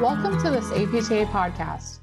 Welcome to this APTA podcast.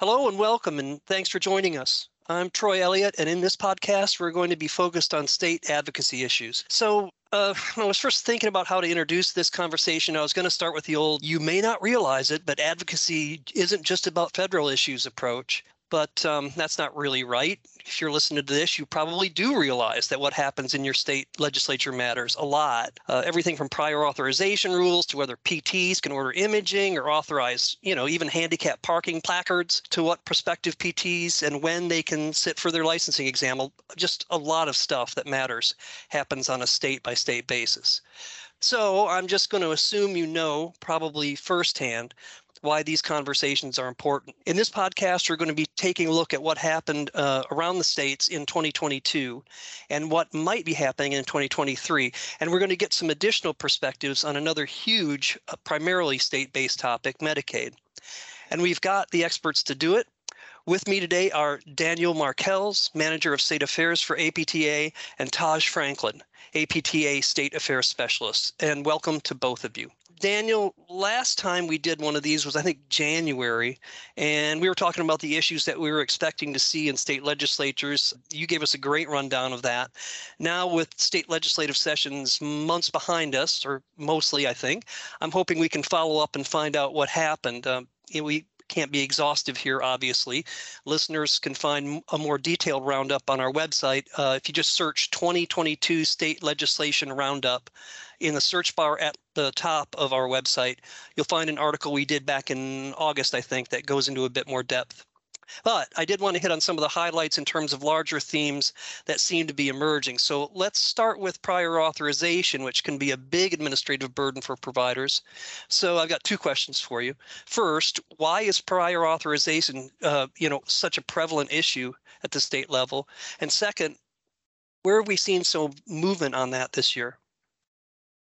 Hello and welcome, and thanks for joining us. I'm Troy Elliott, and in this podcast, we're going to be focused on state advocacy issues. So, uh, when I was first thinking about how to introduce this conversation, I was going to start with the old, you may not realize it, but advocacy isn't just about federal issues approach but um, that's not really right. If you're listening to this, you probably do realize that what happens in your state legislature matters a lot. Uh, everything from prior authorization rules to whether PTs can order imaging or authorize, you know, even handicap parking placards to what prospective PTs and when they can sit for their licensing exam. Just a lot of stuff that matters happens on a state by state basis. So I'm just going to assume you know, probably firsthand, why these conversations are important. In this podcast, we're going to be taking a look at what happened uh, around the states in 2022 and what might be happening in 2023. And we're going to get some additional perspectives on another huge, uh, primarily state based topic Medicaid. And we've got the experts to do it. With me today are Daniel Markels, Manager of State Affairs for APTA, and Taj Franklin, APTA State Affairs Specialist. And welcome to both of you. Daniel, last time we did one of these was, I think, January, and we were talking about the issues that we were expecting to see in state legislatures. You gave us a great rundown of that. Now, with state legislative sessions months behind us, or mostly, I think, I'm hoping we can follow up and find out what happened. Um, we can't be exhaustive here, obviously. Listeners can find a more detailed roundup on our website. Uh, if you just search 2022 State Legislation Roundup, in the search bar at the top of our website, you'll find an article we did back in August, I think, that goes into a bit more depth. But I did want to hit on some of the highlights in terms of larger themes that seem to be emerging. So let's start with prior authorization, which can be a big administrative burden for providers. So I've got two questions for you. First, why is prior authorization, uh, you know, such a prevalent issue at the state level? And second, where have we seen some movement on that this year?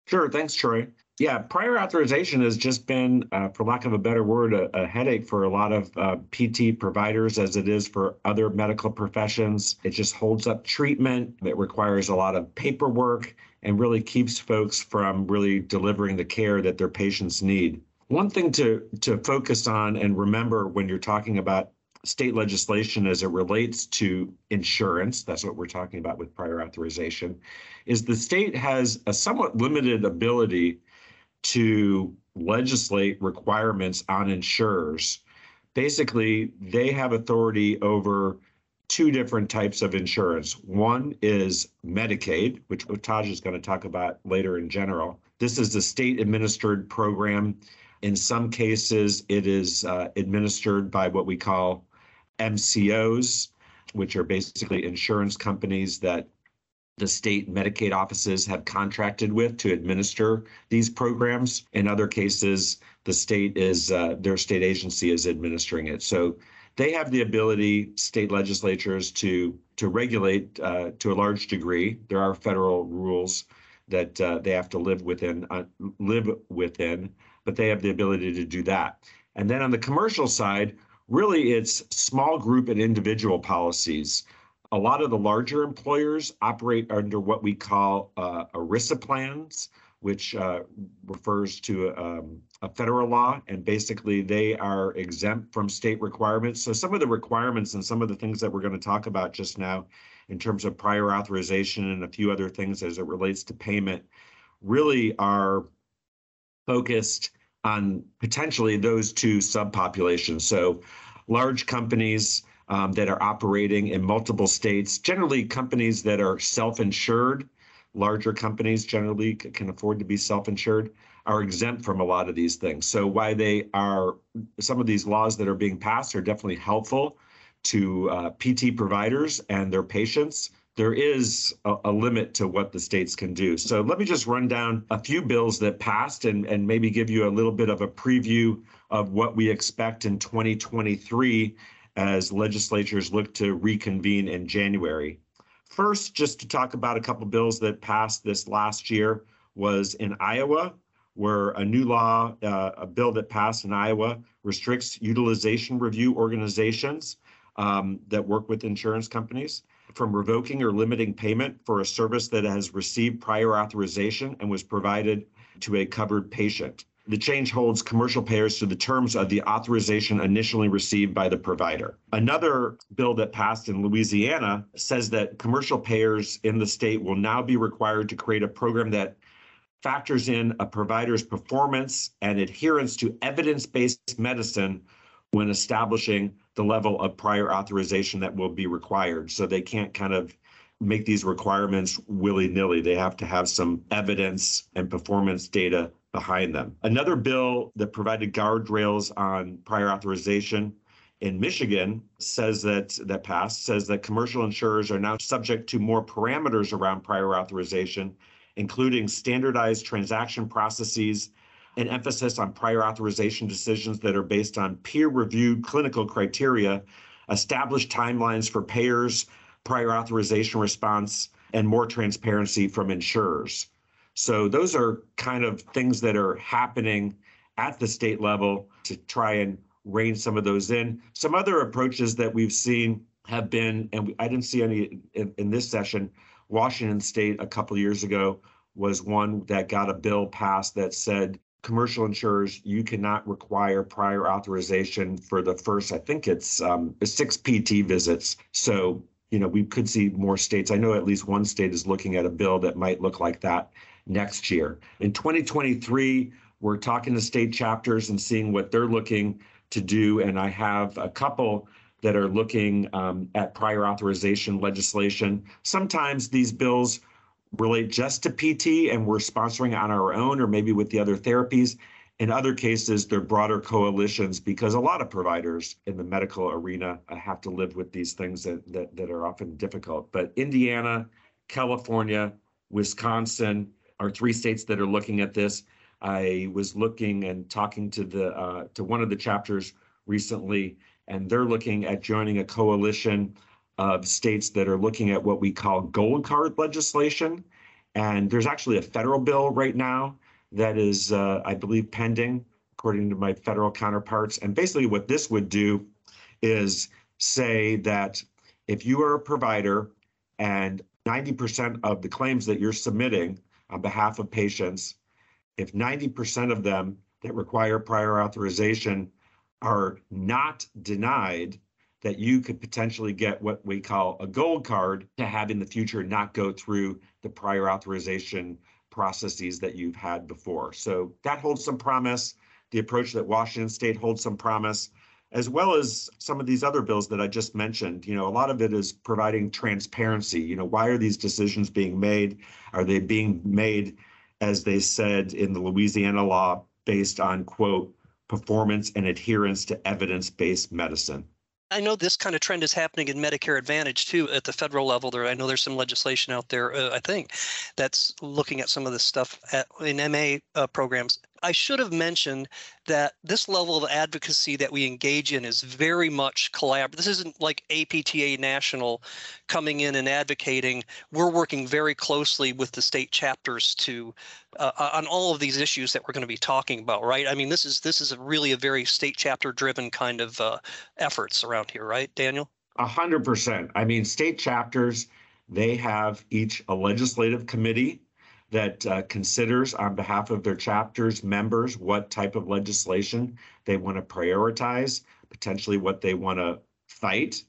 Sure. Thanks, Troy. Yeah, prior authorization has just been, uh, for lack of a better word, a, a headache for a lot of uh, PT providers as it is for other medical professions. It just holds up treatment. It requires a lot of paperwork and really keeps folks from really delivering the care that their patients need. One thing to, to focus on and remember when you're talking about state legislation as it relates to insurance, that's what we're talking about with prior authorization, is the state has a somewhat limited ability to legislate requirements on insurers. Basically, they have authority over two different types of insurance. One is Medicaid, which Taj is going to talk about later in general. This is a state administered program. In some cases, it is uh, administered by what we call MCOs, which are basically insurance companies that the state Medicaid offices have contracted with to administer these programs. In other cases, the state is uh, their state agency is administering it. So they have the ability, state legislatures, to to regulate uh, to a large degree. There are federal rules that uh, they have to live within, uh, live within, but they have the ability to do that. And then on the commercial side, really it's small group and individual policies. A lot of the larger employers operate under what we call uh, ERISA plans, which uh, refers to um, a federal law, and basically they are exempt from state requirements. So some of the requirements and some of the things that we're going to talk about just now in terms of prior authorization and a few other things as it relates to payment really are focused on potentially those two subpopulations. So large companies um, that are operating in multiple states, generally companies that are self-insured, larger companies generally can afford to be self-insured, are exempt from a lot of these things. So why they are, some of these laws that are being passed are definitely helpful to uh, PT providers and their patients there is a, a, limit to what the states can do. So let me just run down a few bills that passed and, and maybe give you a little bit of a preview of what we expect in 2023 as legislatures look to reconvene in January. First, just to talk about a couple bills that passed this last year was in Iowa, where a new law, uh, a bill that passed in Iowa restricts utilization review organizations um, that work with insurance companies from revoking or limiting payment for a service that has received prior authorization and was provided to a covered patient. The change holds commercial payers to the terms of the authorization initially received by the provider. Another bill that passed in Louisiana says that commercial payers in the state will now be required to create a program that factors in a provider's performance and adherence to evidence based medicine when establishing the level of prior authorization that will be required. So they can't kind of make these requirements willy nilly. They have to have some evidence and performance data behind them. Another bill that provided guardrails on prior authorization in Michigan says that that passed says that commercial insurers are now subject to more parameters around prior authorization, including standardized transaction processes and emphasis on prior authorization decisions that are based on peer-reviewed clinical criteria, established timelines for payers, prior authorization response, and more transparency from insurers. So those are kind of things that are happening at the state level to try and rein some of those in. Some other approaches that we've seen have been, and I didn't see any in, in this session. Washington State a couple years ago was one that got a bill passed that said commercial insurers you cannot require prior authorization for the first, I think it's um, six PT visits. So you know we could see more states. I know at least one state is looking at a bill that might look like that next year. In 2023, we're talking to state chapters and seeing what they're looking to do. And I have a couple that are looking um, at prior authorization legislation. Sometimes these bills relate just to PT and we're sponsoring on our own or maybe with the other therapies. In other cases, they're broader coalitions because a lot of providers in the medical arena have to live with these things that, that, that are often difficult. But Indiana, California, Wisconsin, are three states that are looking at this. I was looking and talking to the uh, to one of the chapters recently, and they're looking at joining a coalition of states that are looking at what we call gold card legislation. And there's actually a federal bill right now that is, uh, I believe, pending, according to my federal counterparts. And basically, what this would do is say that if you are a provider and 90% of the claims that you're submitting on behalf of patients, if 90% of them that require prior authorization are not denied, that you could potentially get what we call a gold card to have in the future not go through the prior authorization processes that you've had before. So that holds some promise. The approach that Washington State holds some promise, as well as some of these other bills that I just mentioned. You know, a lot of it is providing transparency. You know, why are these decisions being made? Are they being made, as they said in the Louisiana law, based on, quote, performance and adherence to evidence based medicine? I know this kind of trend is happening in Medicare Advantage too at the federal level. There, I know there's some legislation out there. Uh, I think that's looking at some of this stuff at, in MA uh, programs. I should have mentioned that this level of advocacy that we engage in is very much collaborative. This isn't like APTA National coming in and advocating. We're working very closely with the state chapters to uh, uh on all of these issues that we're going to be talking about. Right? I mean, this is this is a really a very state chapter driven kind of uh, efforts around here. Right, Daniel? A hundred percent. I mean, state chapters they have each a legislative committee that uh, considers on behalf of their chapters members what type of legislation they want to prioritize, potentially what they want to fight,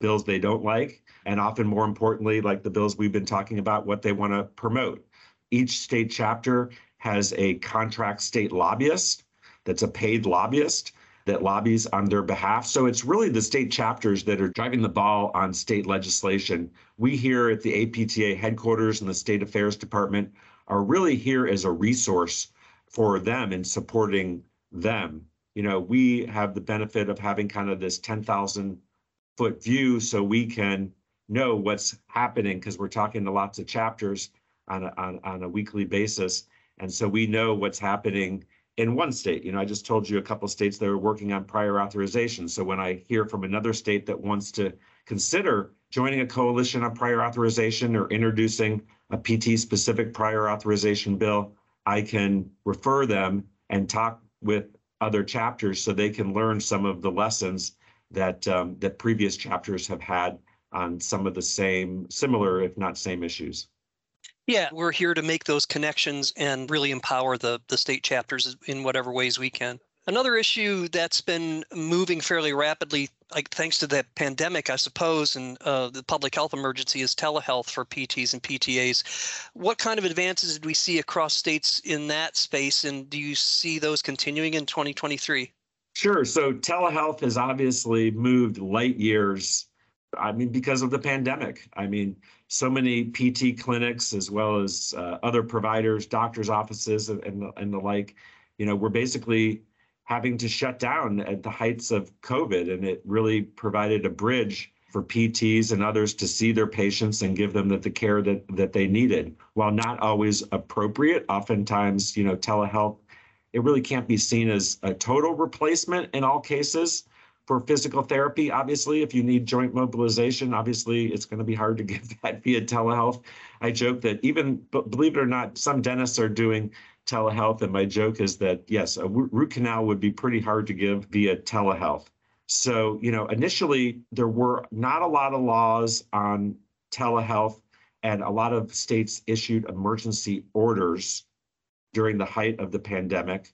bills they don't like, and often more importantly, like the bills we've been talking about, what they want to promote. Each state chapter has a contract state lobbyist that's a paid lobbyist that lobbies on their behalf. So it's really the state chapters that are driving the ball on state legislation. We here at the APTA headquarters and the State Affairs Department are really here as a resource for them and supporting them. You know, we have the benefit of having kind of this 10,000 foot view so we can know what's happening because we're talking to lots of chapters on a, on, on a weekly basis. And so we know what's happening in one state. You know, I just told you a couple states that are working on prior authorization. So when I hear from another state that wants to consider joining a coalition on prior authorization or introducing a PT specific prior authorization bill, I can refer them and talk with other chapters so they can learn some of the lessons that um, that previous chapters have had on some of the same, similar, if not same issues. Yeah, we're here to make those connections and really empower the, the state chapters in whatever ways we can. Another issue that's been moving fairly rapidly, like thanks to the pandemic, I suppose, and uh, the public health emergency, is telehealth for PTs and PTAs. What kind of advances did we see across states in that space, and do you see those continuing in 2023? Sure. So telehealth has obviously moved light years. I mean, because of the pandemic. I mean, so many PT clinics, as well as uh, other providers, doctors' offices, and the, and the like, you know, we're basically having to shut down at the heights of COVID. And it really provided a bridge for PTs and others to see their patients and give them the, the care that, that they needed. While not always appropriate, oftentimes, you know, telehealth, it really can't be seen as a total replacement in all cases for physical therapy. Obviously, if you need joint mobilization, obviously it's going to be hard to give that via telehealth. I joke that even, believe it or not, some dentists are doing telehealth. And my joke is that, yes, a root canal would be pretty hard to give via telehealth. So, you know, initially there were not a lot of laws on telehealth, and a lot of states issued emergency orders during the height of the pandemic.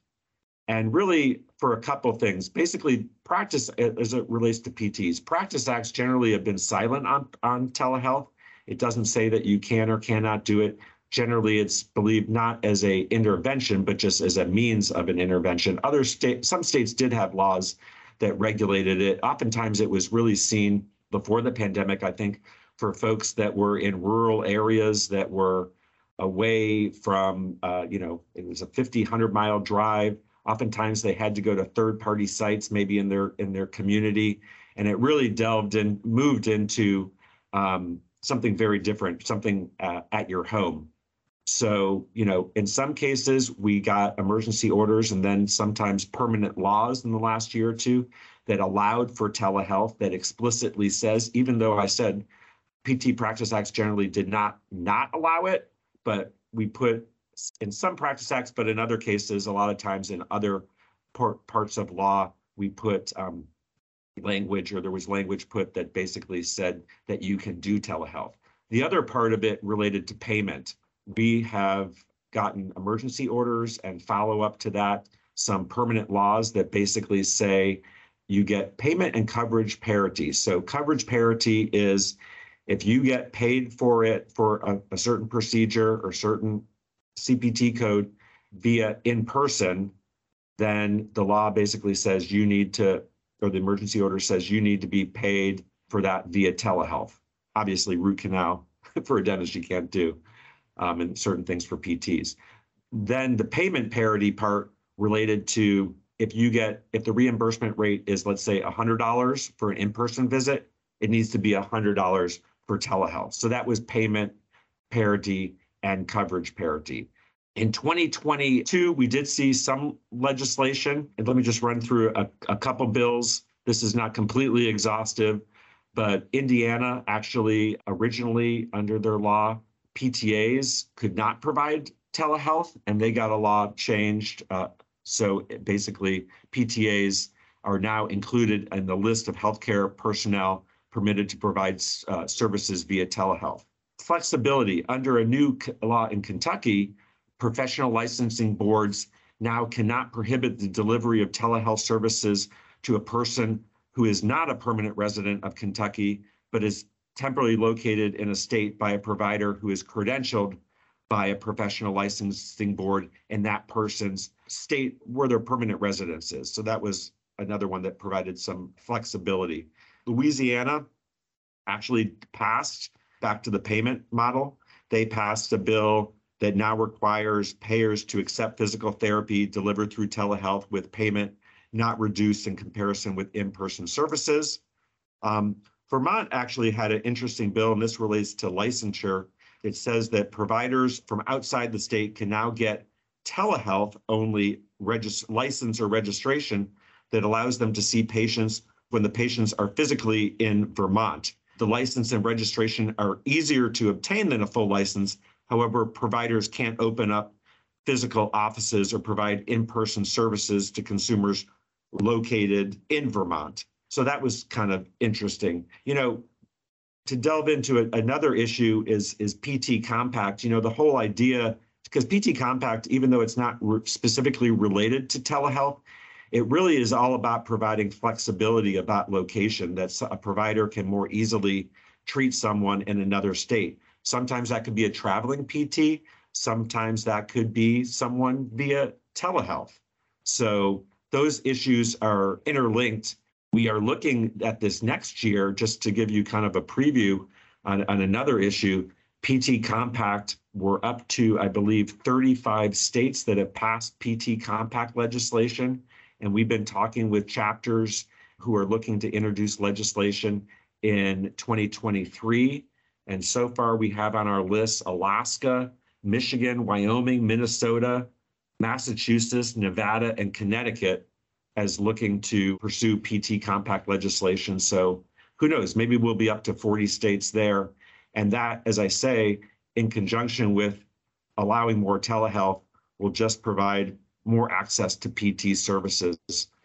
And really, for a couple of things, basically, practice as it relates to PTs, practice acts generally have been silent on, on telehealth. It doesn't say that you can or cannot do it. Generally it's believed not as a intervention but just as a means of an intervention. Other state some states did have laws that regulated it. Oftentimes it was really seen before the pandemic i think for folks that were in rural areas that were away from uh, you know it was a 50 100 mile drive oftentimes they had to go to third party sites maybe in their in their community and it really delved and moved into um, something very different something uh, at your home. So, you know, in some cases, we got emergency orders and then sometimes permanent laws in the last year or two that allowed for telehealth that explicitly says, even though I said PT Practice Acts generally did not not allow it, but we put in some practice acts, but in other cases, a lot of times in other part, parts of law, we put um, language or there was language put that basically said that you can do telehealth. The other part of it related to payment we have gotten emergency orders and follow up to that, some permanent laws that basically say you get payment and coverage parity. So coverage parity is if you get paid for it for a, a certain procedure or certain CPT code via in person, then the law basically says you need to, or the emergency order says you need to be paid for that via telehealth. Obviously, root canal for a dentist you can't do um, and certain things for PTs. Then the payment parity part related to if you get if the reimbursement rate is let's say $100 for an in-person visit, it needs to be $100 for telehealth. So that was payment parity and coverage parity. In 2022, we did see some legislation, and let me just run through a, a couple bills. This is not completely exhaustive, but Indiana actually originally under their law PTAs could not provide telehealth, and they got a law changed. Uh, so basically, PTAs are now included in the list of healthcare personnel permitted to provide uh, services via telehealth. Flexibility under a new law in Kentucky, professional licensing boards now cannot prohibit the delivery of telehealth services to a person who is not a permanent resident of Kentucky, but is temporarily located in a state by a provider who is credentialed by a professional licensing board in that person's state where their permanent residence is. So that was another one that provided some flexibility. Louisiana actually passed back to the payment model. They passed a bill that now requires payers to accept physical therapy delivered through telehealth with payment not reduced in comparison with in-person services. Um, Vermont actually had an interesting bill, and this relates to licensure. It says that providers from outside the state can now get telehealth only license or registration that allows them to see patients when the patients are physically in Vermont. The license and registration are easier to obtain than a full license. However, providers can't open up physical offices or provide in person services to consumers located in Vermont. So that was kind of interesting. You know, to delve into a, another issue is is PT Compact. You know, the whole idea because PT Compact, even though it's not re- specifically related to telehealth, it really is all about providing flexibility about location that a provider can more easily treat someone in another state. Sometimes that could be a traveling PT, sometimes that could be someone via telehealth. So those issues are interlinked. We are looking at this next year, just to give you kind of a preview on, on another issue. PT Compact, we're up to, I believe, 35 states that have passed PT Compact legislation. And we've been talking with chapters who are looking to introduce legislation in 2023. And so far, we have on our list Alaska, Michigan, Wyoming, Minnesota, Massachusetts, Nevada, and Connecticut as looking to pursue PT compact legislation. So who knows? Maybe we'll be up to 40 states there. And that, as I say, in conjunction with allowing more telehealth, will just provide more access to PT services,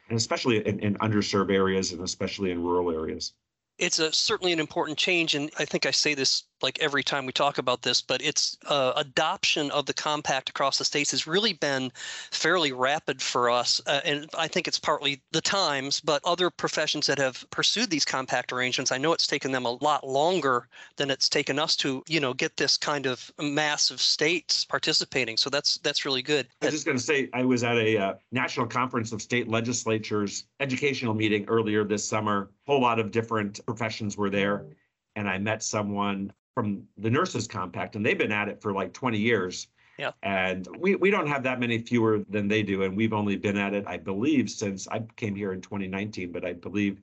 and especially in, in underserved areas and especially in rural areas. It's a certainly an important change and i think i say this like every time we talk about this but its uh, adoption of the compact across the states has really been fairly rapid for us uh, and i think it's partly the times but other professions that have pursued these compact arrangements i know it's taken them a lot longer than it's taken us to you know get this kind of mass of states participating so that's that's really good i was just going to say i was at a uh, national conference of state legislatures educational meeting earlier this summer A whole lot of different professions were there. And I met someone from the Nurses Compact, and they've been at it for like 20 years. Yeah. And we, we don't have that many fewer than they do. And we've only been at it, I believe, since I came here in 2019, but I believe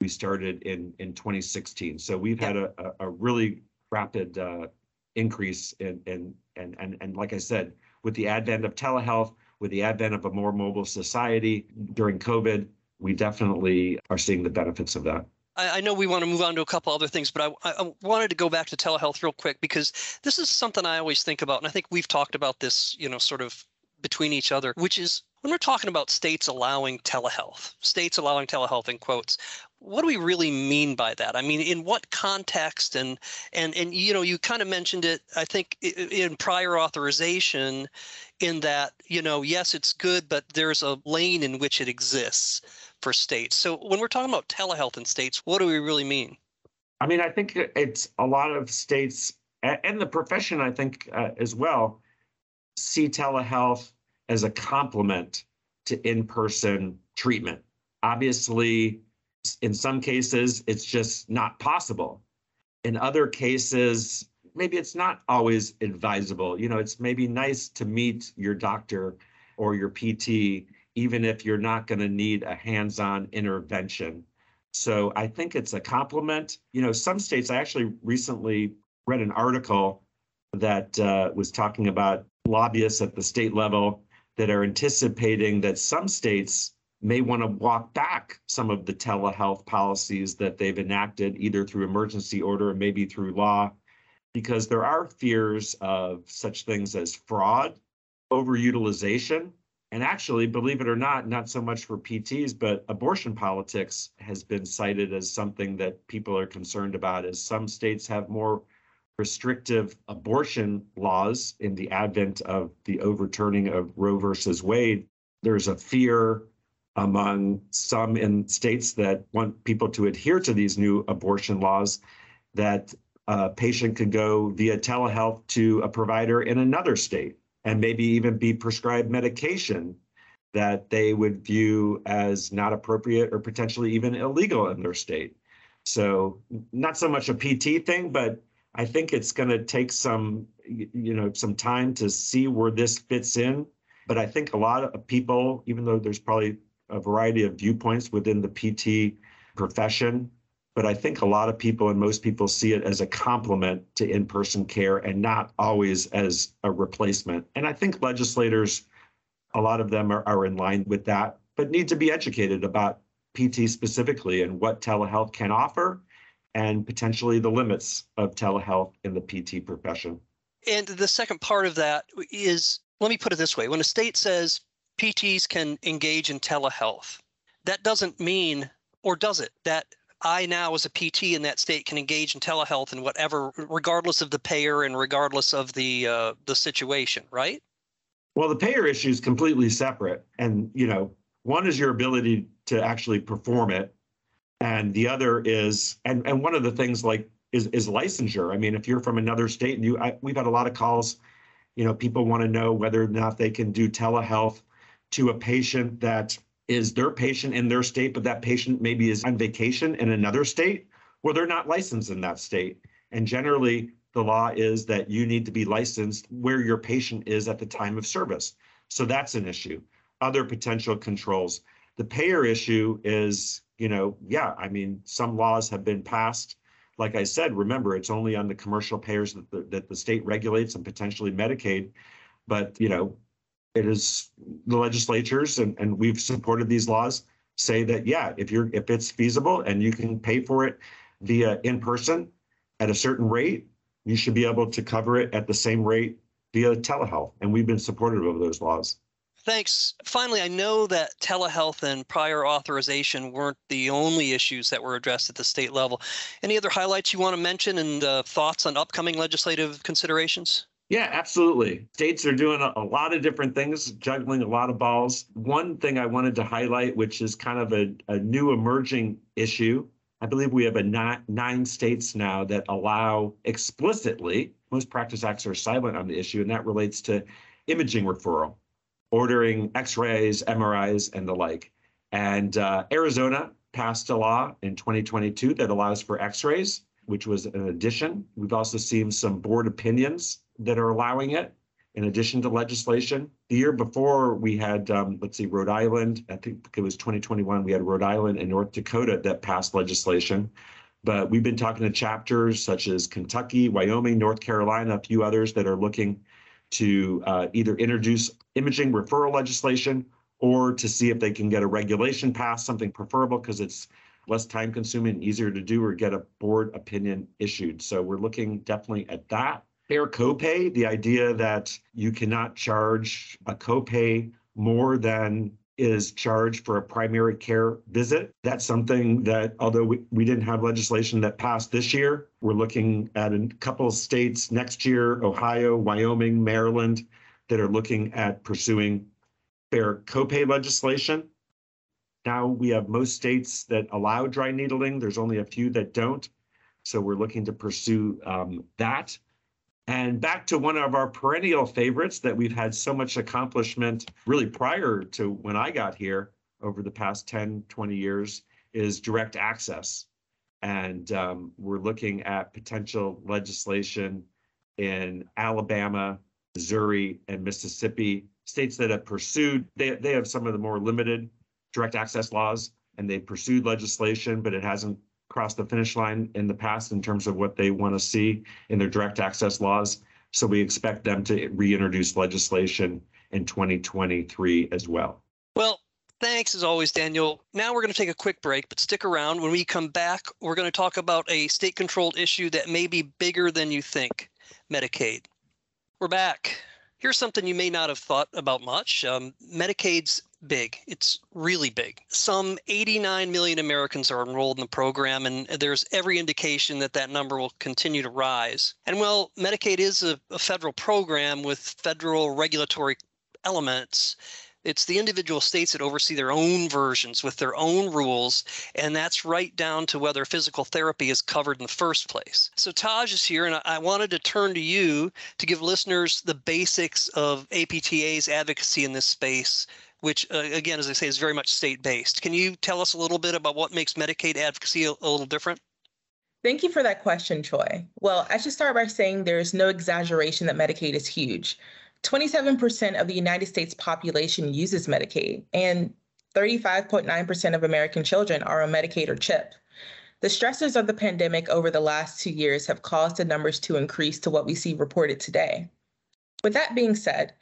we started in, in 2016. So we've yeah. had a, a, a, really rapid uh, increase in, in and, and, and like I said, with the advent of telehealth, with the advent of a more mobile society during COVID, we definitely are seeing the benefits of that. I, know we want to move on to a couple other things, but I, I, wanted to go back to telehealth real quick because this is something I always think about, and I think we've talked about this, you know, sort of between each other, which is when we're talking about states allowing telehealth, states allowing telehealth in quotes, what do we really mean by that? I mean, in what context? And and and you know, you kind of mentioned it. I think in prior authorization, in that you know, yes, it's good, but there's a lane in which it exists for states. So when we're talking about telehealth in states, what do we really mean? I mean, I think it's a lot of states and the profession, I think, uh, as well, see telehealth as a complement to in person treatment. Obviously, in some cases, it's just not possible. In other cases, maybe it's not always advisable. You know, it's maybe nice to meet your doctor or your PT even if you're not going to need a hands-on intervention. So I think it's a compliment. You know, some states, I actually recently read an article that uh, was talking about lobbyists at the state level that are anticipating that some states may want to walk back some of the telehealth policies that they've enacted, either through emergency order or maybe through law, because there are fears of such things as fraud, overutilization, and actually, believe it or not, not so much for PTs, but abortion politics has been cited as something that people are concerned about as some states have more restrictive abortion laws in the advent of the overturning of Roe versus Wade. There's a fear among some in states that want people to adhere to these new abortion laws that a patient could go via telehealth to a provider in another state and maybe even be prescribed medication that they would view as not appropriate or potentially even illegal in their state. So not so much a PT thing, but I think it's going to take some, you know, some time to see where this fits in. But I think a lot of people, even though there's probably a variety of viewpoints within the PT profession, but I think a lot of people and most people see it as a complement to in person care and not always as a replacement. And I think legislators, a lot of them are, are in line with that, but need to be educated about PT specifically and what telehealth can offer and potentially the limits of telehealth in the PT profession. And the second part of that is let me put it this way when a state says PTs can engage in telehealth, that doesn't mean, or does it, that I now, as a PT in that state, can engage in telehealth and whatever, regardless of the payer and regardless of the uh, the situation, right? Well, the payer issue is completely separate, and you know, one is your ability to actually perform it, and the other is, and and one of the things like is is licensure. I mean, if you're from another state and you, I, we've had a lot of calls, you know, people want to know whether or not they can do telehealth to a patient that is their patient in their state, but that patient maybe is on vacation in another state, where they're not licensed in that state. And generally, the law is that you need to be licensed where your patient is at the time of service. So that's an issue. Other potential controls. The payer issue is, you know, yeah, I mean, some laws have been passed like I said, remember, it's only on the commercial payers that the, that the state regulates and potentially Medicaid. But, you know, it is the legislatures and, and we've supported these laws say that, yeah, if you're if it's feasible and you can pay for it via in person at a certain rate, you should be able to cover it at the same rate via telehealth. And we've been supportive of those laws. Thanks. Finally, I know that telehealth and prior authorization weren't the only issues that were addressed at the state level. Any other highlights you want to mention and uh, thoughts on upcoming legislative considerations? Yeah, absolutely. States are doing a, lot of different things, juggling a lot of balls. One thing I wanted to highlight, which is kind of a, a new emerging issue, I believe we have a nine, nine states now that allow explicitly, most practice acts are silent on the issue, and that relates to imaging referral ordering x-rays, MRIs, and the like. And uh, Arizona passed a law in 2022 that allows for x-rays, which was an addition. We've also seen some board opinions that are allowing it in addition to legislation. The year before, we had, um, let's see, Rhode Island, I think it was 2021, we had Rhode Island and North Dakota that passed legislation. But we've been talking to chapters such as Kentucky, Wyoming, North Carolina, a few others that are looking to uh, either introduce imaging referral legislation or to see if they can get a regulation passed, something preferable because it's less time consuming easier to do or get a board opinion issued. So we're looking definitely at that. Fair copay, the idea that you cannot charge a copay more than is charged for a primary care visit. That's something that, although we, we didn't have legislation that passed this year, we're looking at a couple of states next year Ohio, Wyoming, Maryland that are looking at pursuing fair copay legislation. Now we have most states that allow dry needling, there's only a few that don't. So we're looking to pursue um, that. And back to one of our perennial favorites that we've had so much accomplishment really prior to when I got here over the past 10, 20 years is direct access. And um, we're looking at potential legislation in Alabama, Missouri, and Mississippi, states that have pursued, they, they have some of the more limited direct access laws and they pursued legislation, but it hasn't crossed the finish line in the past in terms of what they want to see in their direct access laws. So we expect them to reintroduce legislation in 2023 as well. Well, thanks as always, Daniel. Now we're going to take a quick break, but stick around. When we come back, we're going to talk about a state controlled issue that may be bigger than you think Medicaid. We're back. Here's something you may not have thought about much. Um, Medicaid's big. It's really big. Some 89 million Americans are enrolled in the program, and there's every indication that that number will continue to rise. And while Medicaid is a, a federal program with federal regulatory elements it's the individual states that oversee their own versions with their own rules, and that's right down to whether physical therapy is covered in the first place. So Taj is here, and I wanted to turn to you to give listeners the basics of APTA's advocacy in this space which uh, again, as I say, is very much state-based. Can you tell us a little bit about what makes Medicaid advocacy a, a, little different? Thank you for that question, Troy. Well, I should start by saying there is no exaggeration that Medicaid is huge. 27% of the United States population uses Medicaid, and 35.9% of American children are on Medicaid or CHIP. The stresses of the pandemic over the last two years have caused the numbers to increase to what we see reported today. With that being said,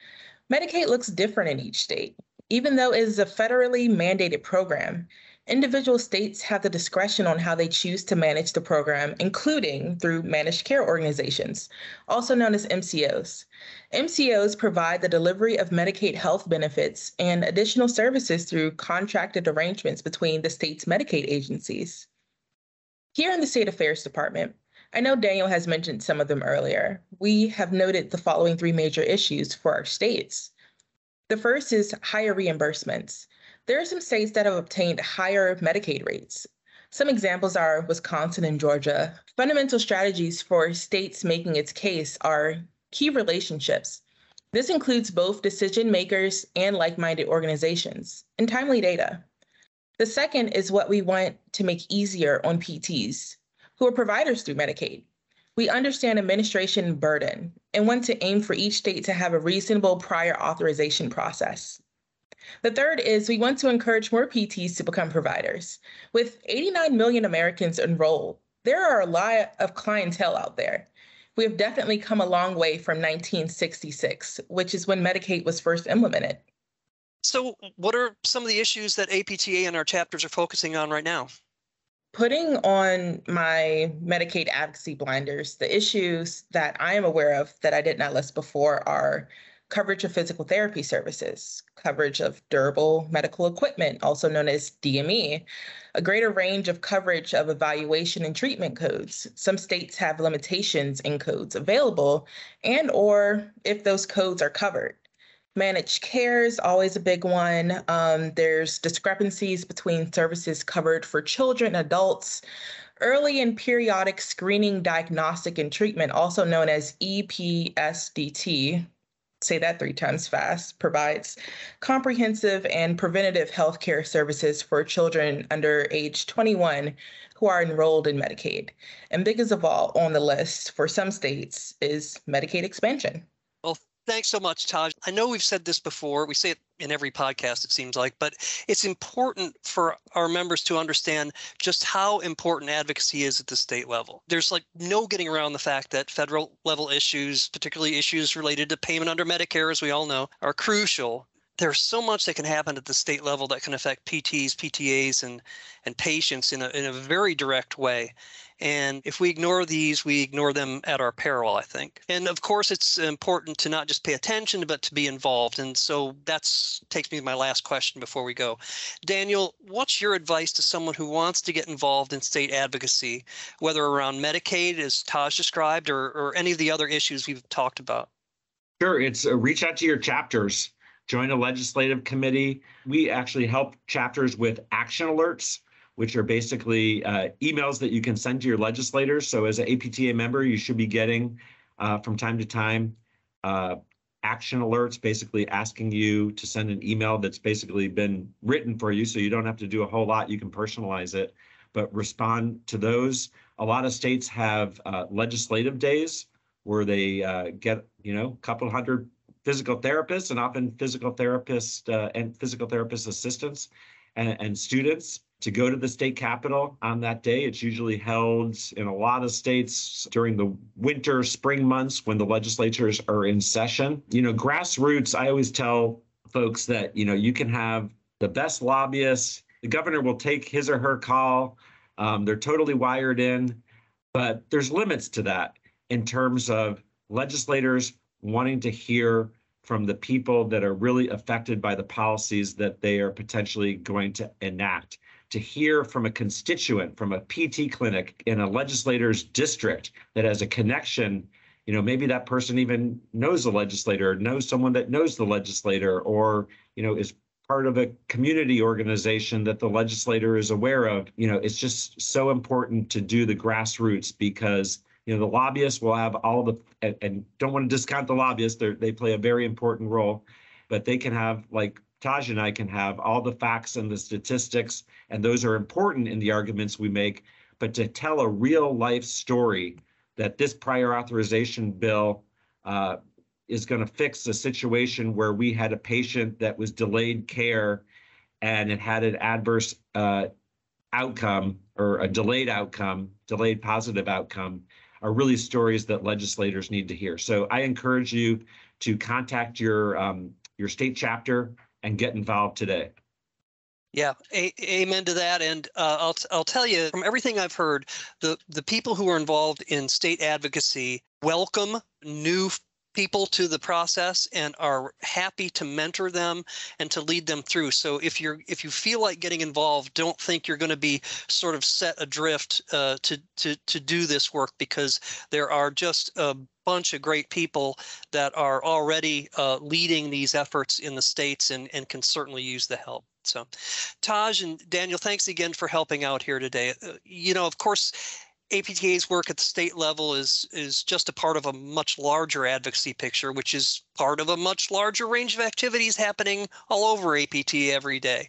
Medicaid looks different in each state. Even though it is a federally mandated program, individual states have the discretion on how they choose to manage the program, including through managed care organizations, also known as MCOs. MCOs provide the delivery of Medicaid health benefits and additional services through contracted arrangements between the state's Medicaid agencies. Here in the State Affairs Department, I know Daniel has mentioned some of them earlier. We have noted the following three major issues for our states. The first is higher reimbursements. There are some states that have obtained higher Medicaid rates. Some examples are Wisconsin and Georgia. Fundamental strategies for states making its case are key relationships. This includes both decision makers and like minded organizations, and timely data. The second is what we want to make easier on PTs, who are providers through Medicaid. We understand administration burden and want to aim for each state to have a reasonable prior authorization process. The third is we want to encourage more PTs to become providers. With 89 million Americans enrolled, there are a lot of clientele out there. We have definitely come a long way from 1966, which is when Medicaid was first implemented. So, what are some of the issues that APTA and our chapters are focusing on right now? Putting on my Medicaid advocacy blinders, the issues that I am aware of that I did not list before are coverage of physical therapy services, coverage of durable medical equipment, also known as DME, a greater range of coverage of evaluation and treatment codes. Some states have limitations in codes available and or if those codes are covered. Managed care is always a big one. Um, there's discrepancies between services covered for children, adults, early and periodic screening, diagnostic, and treatment, also known as EPSDT, say that three times fast, provides comprehensive and preventative health care services for children under age 21 who are enrolled in Medicaid. And biggest of all on the list for some states is Medicaid expansion. Thanks so much, Taj. I know we've said this before. We say it in every podcast, it seems like, but it's important for our members to understand just how important advocacy is at the state level. There's like no getting around the fact that federal level issues, particularly issues related to payment under Medicare, as we all know, are crucial there's so much that can happen at the state level that can affect PTs, PTAs, and and patients in a in a very direct way. And if we ignore these, we ignore them at our peril, I think. And of course, it's important to not just pay attention, but to be involved. And so that takes me to my last question before we go. Daniel, what's your advice to someone who wants to get involved in state advocacy, whether around Medicaid, as Taj described, or, or any of the other issues we've talked about? Sure, it's uh, reach out to your chapters, join a legislative committee. We actually help chapters with action alerts which are basically uh, emails that you can send to your legislators. So as an APTA member, you should be getting uh, from time to time uh, action alerts, basically asking you to send an email that's basically been written for you. So you don't have to do a whole lot. You can personalize it, but respond to those. A lot of states have uh, legislative days where they uh, get, you know, a couple hundred physical therapists and often physical therapists uh, and physical therapist assistants and, and students to go to the state capitol on that day. It's usually held in a lot of states during the winter, spring months when the legislatures are in session. You know, grassroots, I always tell folks that, you know, you can have the best lobbyists, the governor will take his or her call. Um, they're totally wired in, but there's limits to that in terms of legislators wanting to hear from the people that are really affected by the policies that they are potentially going to enact to hear from a constituent from a PT clinic in a legislator's district that has a connection. You know, maybe that person even knows the legislator, knows someone that knows the legislator, or, you know, is part of a community organization that the legislator is aware of. You know, it's just so important to do the grassroots because you know the lobbyists will have all the and, and don't want to discount the lobbyists they they play a very important role but they can have like Taj and I can have all the facts and the statistics, and those are important in the arguments we make. But to tell a real life story that this prior authorization bill uh, is going to fix a situation where we had a patient that was delayed care and it had an adverse uh, outcome or a delayed outcome, delayed positive outcome, are really stories that legislators need to hear. So I encourage you to contact your um, your state chapter and get involved today. Yeah, a- amen to that. And uh, I'll t- I'll tell you from everything I've heard, the the people who are involved in state advocacy welcome new people to the process and are happy to mentor them and to lead them through so if you're if you feel like getting involved don't think you're going to be sort of set adrift uh, to to to do this work because there are just a bunch of great people that are already uh, leading these efforts in the states and, and can certainly use the help. So taj and daniel thanks again for helping out here today. Uh, you know of course APTA's work at the state level is is just a part of a much larger advocacy picture, which is part of a much larger range of activities happening all over APTA every day.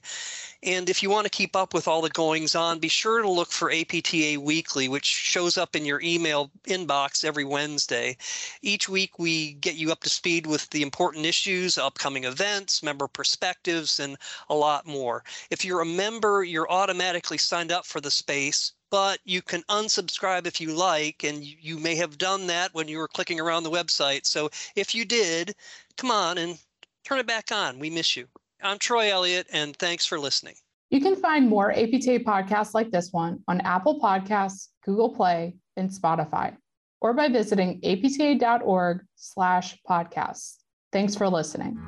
And if you want to keep up with all the goings on, be sure to look for APTA Weekly, which shows up in your email inbox every Wednesday. Each week, we get you up to speed with the important issues, upcoming events, member perspectives, and a lot more. If you're a member, you're automatically signed up for the space but you can unsubscribe if you like, and you may have done that when you were clicking around the website. So if you did, come on and turn it back on. We miss you. I'm Troy Elliott, and thanks for listening. You can find more APTA podcasts like this one on Apple Podcasts, Google Play, and Spotify, or by visiting apta.org slash podcasts. Thanks for listening.